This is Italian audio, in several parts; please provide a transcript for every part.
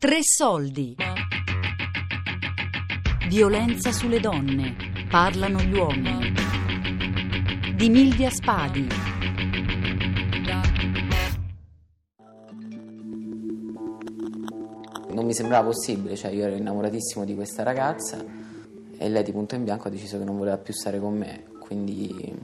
Tre soldi. Violenza sulle donne. Parlano gli uomini. Di Milvia Spadi. Non mi sembrava possibile, cioè io ero innamoratissimo di questa ragazza e lei di punto in bianco ha deciso che non voleva più stare con me, quindi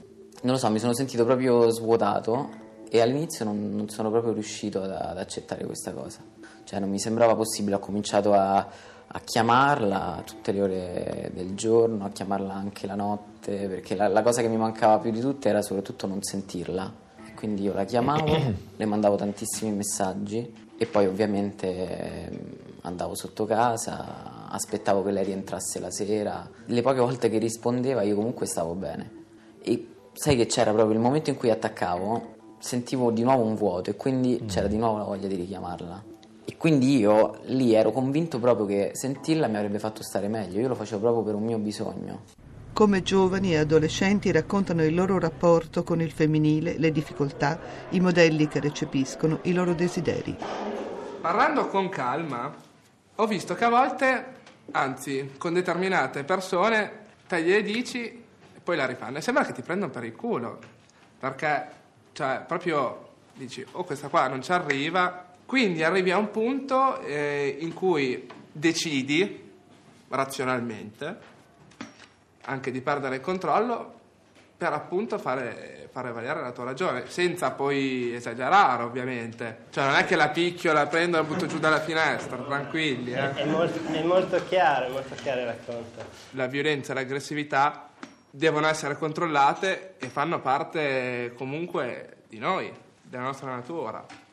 non lo so, mi sono sentito proprio svuotato e all'inizio non, non sono proprio riuscito ad, ad, accettare questa cosa, cioè non mi sembrava possibile, ho cominciato a, a, chiamarla tutte le ore del giorno, a chiamarla anche la notte, perché la, la cosa che mi mancava più di tutte era soprattutto non sentirla, quindi io la chiamavo, le mandavo tantissimi messaggi e poi ovviamente ehm, andavo sotto casa, aspettavo che lei rientrasse la sera. Le poche volte che rispondeva io comunque stavo bene. E sai che c'era proprio il momento in cui attaccavo, sentivo di nuovo un vuoto e quindi mm. c'era di nuovo la voglia di richiamarla. E quindi io lì ero convinto proprio che sentirla mi avrebbe fatto stare meglio, io lo facevo proprio per un mio bisogno. Come giovani e adolescenti raccontano il loro rapporto con il femminile, le difficoltà, i modelli che recepiscono, i loro desideri. Parlando con calma, ho visto che a volte, anzi con determinate persone, te gliele dici e poi la rifanno. E sembra che ti prendano per il culo, perché cioè, proprio dici, oh questa qua non ci arriva. Quindi arrivi a un punto eh, in cui decidi razionalmente anche di perdere il controllo per appunto fare, fare, variare la tua ragione, senza poi esagerare ovviamente. Cioè non è che la picchio, la prendo e la butto giù dalla finestra, tranquilli. Eh. È, molto, è molto chiaro, è molto chiaro il racconto. La violenza e l'aggressività devono essere controllate e fanno parte comunque di noi, della nostra natura.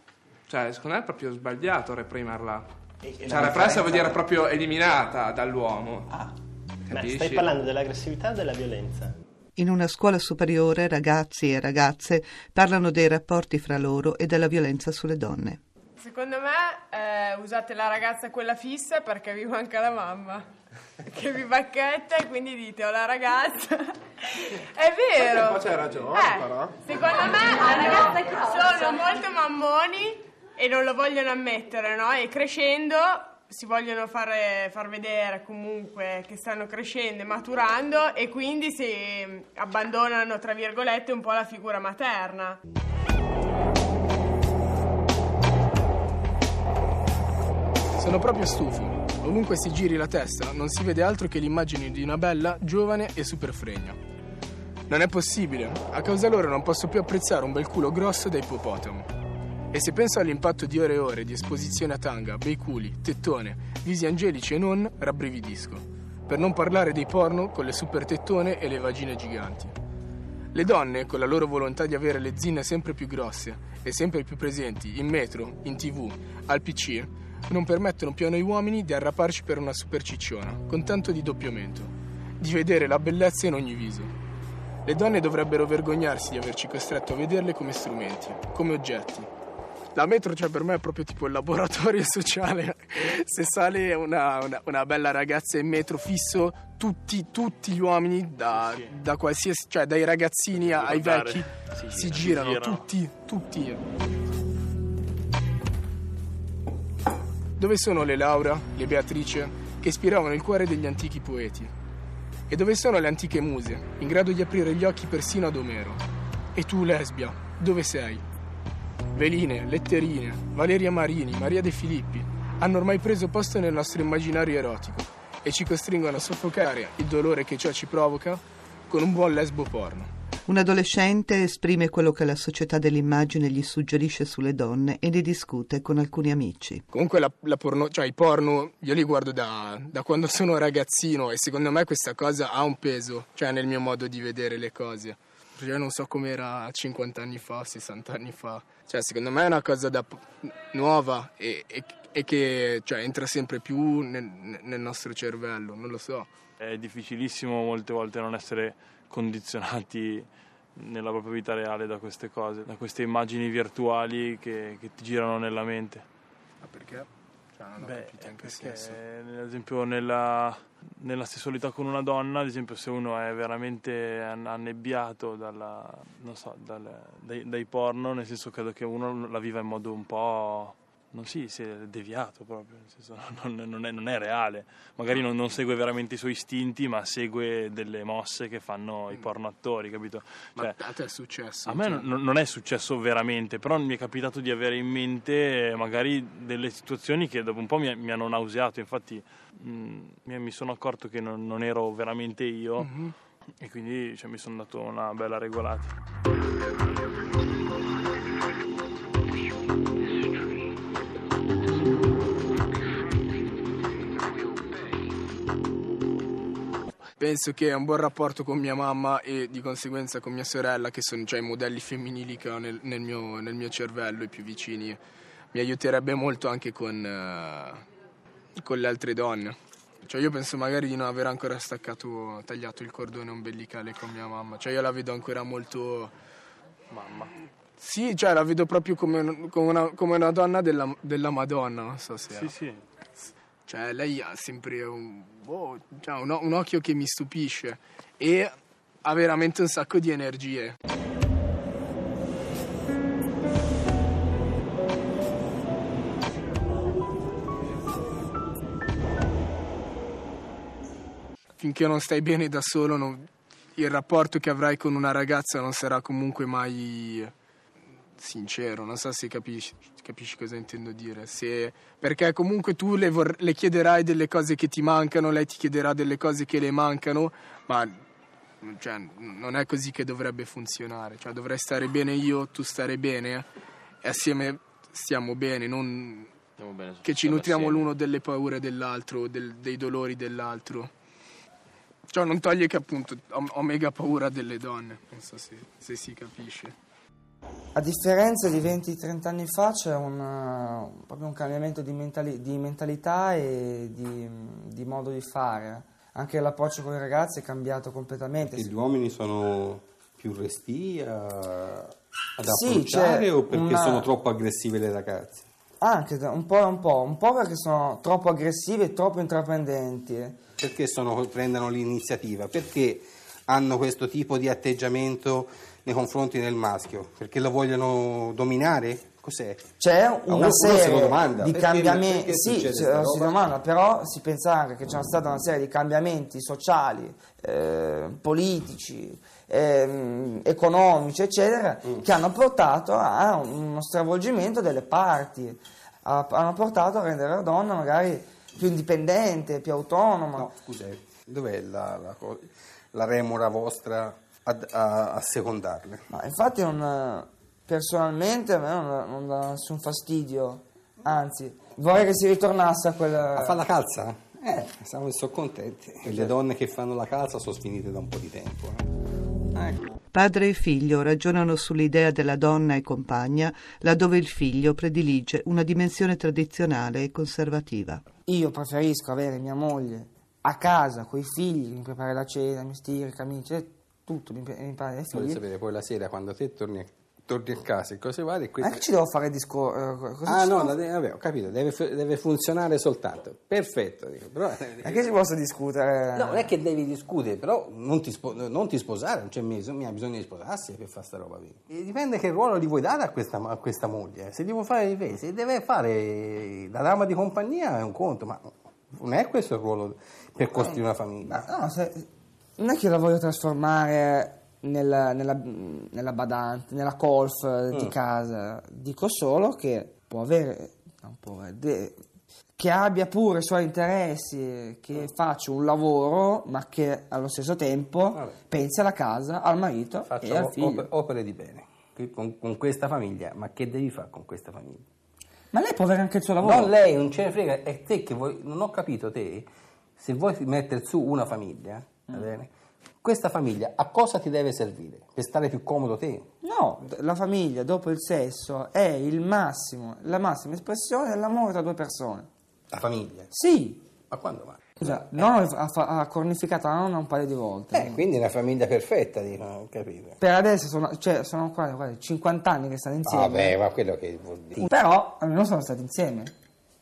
Cioè, secondo me è proprio sbagliato reprimerla. E, cioè, repressa vuol dire proprio eliminata dall'uomo. Ah. Capisci? stai parlando dell'aggressività o della violenza? In una scuola superiore ragazzi e ragazze parlano dei rapporti fra loro e della violenza sulle donne. Secondo me eh, usate la ragazza quella fissa perché vi manca la mamma che vi bacchetta e quindi dite ho la ragazza. È vero. Poi c'hai ragione eh, però. Secondo me sono molto mammoni e non lo vogliono ammettere, no? E crescendo si vogliono fare, far vedere comunque che stanno crescendo e maturando e quindi si abbandonano, tra virgolette, un po' la figura materna. Sono proprio stufi. Ovunque si giri la testa non si vede altro che l'immagine di una bella, giovane e super fregna. Non è possibile, a causa loro non posso più apprezzare un bel culo grosso da ippopotamo. E se penso all'impatto di ore e ore di esposizione a tanga, bei culi, tettone, visi angelici e non, rabbrividisco. Per non parlare dei porno con le super tettone e le vagine giganti. Le donne, con la loro volontà di avere le zinne sempre più grosse e sempre più presenti in metro, in tv, al pc, non permettono più a noi uomini di arraparci per una super cicciona, con tanto di doppiamento, di vedere la bellezza in ogni viso. Le donne dovrebbero vergognarsi di averci costretto a vederle come strumenti, come oggetti, la metro cioè per me è proprio tipo il laboratorio sociale. Se sale una, una, una bella ragazza in metro fisso, tutti, tutti gli uomini, da, da, qualsiasi, cioè dai ragazzini ai vecchi, si, si, girano, si girano, tutti, tutti. Dove sono le Laura, le Beatrice, che ispiravano il cuore degli antichi poeti? E dove sono le antiche muse, in grado di aprire gli occhi persino ad Omero? E tu, lesbia, dove sei? Veline, Letterine, Valeria Marini, Maria De Filippi hanno ormai preso posto nel nostro immaginario erotico e ci costringono a soffocare il dolore che ciò ci provoca con un buon lesbo porno. Un adolescente esprime quello che la società dell'immagine gli suggerisce sulle donne e ne discute con alcuni amici. Comunque la, la porno, cioè i porno io li guardo da, da, quando sono ragazzino e secondo me questa cosa ha un peso, cioè nel mio modo di vedere le cose. Io non so com'era 50 anni fa, 60 anni fa. Cioè, secondo me è una cosa da, nuova e, e, e che cioè, entra sempre più nel, nel nostro cervello, non lo so. È difficilissimo molte volte non essere condizionati nella propria vita reale da queste cose, da queste immagini virtuali che, che ti girano nella mente. Ma perché? Cioè, non ho Beh, perché, ad esempio nella nella sessualità con una donna, ad esempio se uno è veramente annebbiato dalla, so, dal, dai, dai, porno, nel senso credo che uno la viva in modo un po', non si, si è deviato proprio, senso, non, non, è, non, è, reale. Magari non, non, segue veramente i suoi istinti, ma segue delle mosse che fanno i porno attori, capito? Cioè, ma a te è successo? A me cioè... non è successo veramente, però mi è capitato di avere in mente magari delle situazioni che dopo un po' mi, mi hanno nauseato, infatti mh, mm, mi sono accorto che non, ero veramente io mm-hmm. e quindi cioè, mi sono dato una bella regolata. Penso che un buon rapporto con mia mamma e di conseguenza con mia sorella, che sono già i modelli femminili che ho nel, nel, mio, nel mio, cervello, i più vicini, mi aiuterebbe molto anche con, uh, con le altre donne. Cioè io penso magari di non aver ancora staccato, tagliato il cordone ombelicale con mia mamma. Cioè io la vedo ancora molto... Mamma. Sì, cioè la vedo proprio come, come, una, come una, donna della, della, Madonna, non so se... Sì, sì. Cioè, lei ha sempre un, oh, cioè, un, un occhio che mi stupisce e ha veramente un sacco di energie. Finché non stai bene da solo, non, il rapporto che avrai con una ragazza non sarà comunque mai sincero, non so se capisci, capisci cosa intendo dire, se, perché comunque tu le, vor, le, chiederai delle cose che ti mancano, lei ti chiederà delle cose che le mancano, ma cioè, non è così che dovrebbe funzionare, cioè, dovrei stare bene io, tu stare bene e assieme stiamo bene, non bene, che ci nutriamo assieme. l'uno delle paure dell'altro, del, dei dolori dell'altro. Ciò non toglie che appunto ho, ho mega paura delle donne, non so se, se si capisce. A differenza di 20-30 anni fa c'è un, uh, proprio un cambiamento di, mentali- di mentalità e di, di, modo di fare. Anche l'approccio con i ragazzi è cambiato completamente. Gli uomini sono più resti a, ad sì, approcciare o perché una... sono troppo aggressive le ragazze? Anche un po' un po', un po' perché sono troppo aggressive e troppo intraprendenti. Perché sono, prendono l'iniziativa? Perché hanno questo tipo di atteggiamento nei confronti del maschio? Perché lo vogliono dominare? Cos'è? C'è una serie di cambiamenti, sì, si domanda, però si pensa anche che c'è stata una serie di cambiamenti sociali, eh, politici, eh, economici, eccetera, mm. che hanno portato a uno stravolgimento delle parti, a, hanno portato a rendere la donna magari più indipendente, più autonoma. No, scusa, dov'è la, la, la remora vostra a, a, a secondarle. Ma infatti non, personalmente a me non, non dà nessun fastidio, anzi vorrei che si ritornasse a quella... A fare la calza? Eh, siamo sono contenti. E le donne che fanno la calza sono sfinite da un po' di tempo. Eh. Ecco. Padre e figlio ragionano sull'idea della donna e compagna, laddove il figlio predilige una dimensione tradizionale e conservativa. Io preferisco avere mia moglie a casa con i figli, mi prepara la cena, mi stira i camici, tutto, mi, mi pare ai figli. Voglio sapere poi la sera quando te torni, torni a casa e cose varie. Questa... Ma che ci devo fare discorso? Uh, ah no, devo... vabbè, ho capito, deve, deve, funzionare soltanto. Perfetto. Dico, però... Ma che si possa discutere? No, non è che devi discutere, però non ti, spo- non ti sposare, non c'è bisogno, bisogno di sposarsi per fare sta roba qui. E dipende che ruolo gli vuoi dare a questa, a questa moglie. Se gli vuoi fare, se deve fare la dama di compagnia è un conto, ma non è questo il ruolo per costruire una famiglia. No, no se non è che la voglio trasformare nella, nella, nella badante, nella golf mm. di casa, dico solo che può avere, può avere che abbia pure i suoi interessi, che mm. faccia un lavoro, ma che allo stesso tempo Vabbè. pensi alla casa, al marito Faccio e al figlio. Opere, opere di bene con, con, questa famiglia, ma che devi fare con questa famiglia? Ma lei può avere anche il suo lavoro. No, lei non ce ne frega, è te che vuoi, non ho capito te, se vuoi mettere su una famiglia, va bene? Questa famiglia a cosa ti deve servire? Per stare più comodo te? No, la famiglia dopo il sesso è il massimo, la massima espressione dell'amore tra due persone. La famiglia? Sì. Ma quando mai? Scusa, eh. non ha, ha, cornificato la nonna un paio di volte. Eh, quindi è una famiglia perfetta, dico, capito? Per adesso sono, cioè, sono quasi, quasi 50 anni che stanno insieme. Vabbè, ma quello che vuol dire. Però almeno sono stati insieme.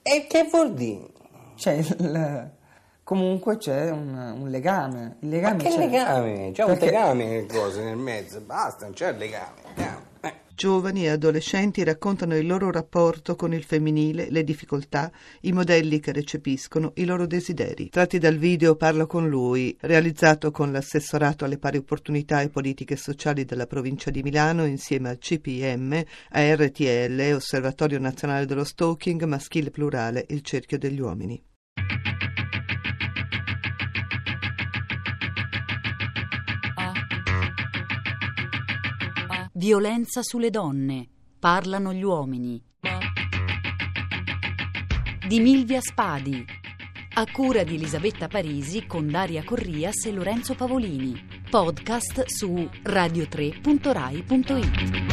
E che vuol dire? Cioè, il, comunque c'è un, un legame. Il legame Ma che c'è. legame? C'è Perché... un legame nel, cose, nel mezzo, basta, non c'è il legame. Giovani e adolescenti raccontano il loro rapporto con il femminile, le difficoltà, i modelli che recepiscono, i loro desideri. Tratti dal video Parlo con lui, realizzato con l'assessorato alle pari opportunità e politiche sociali della provincia di Milano insieme al CPM, a RTL, Osservatorio Nazionale dello Stalking, Maschile Plurale, il Cerchio degli Uomini. Violenza sulle donne. Parlano gli uomini. Di Milvia Spadi. A cura di Elisabetta Parisi con Daria Corrias e Lorenzo Pavolini. Podcast su radio3.rai.it.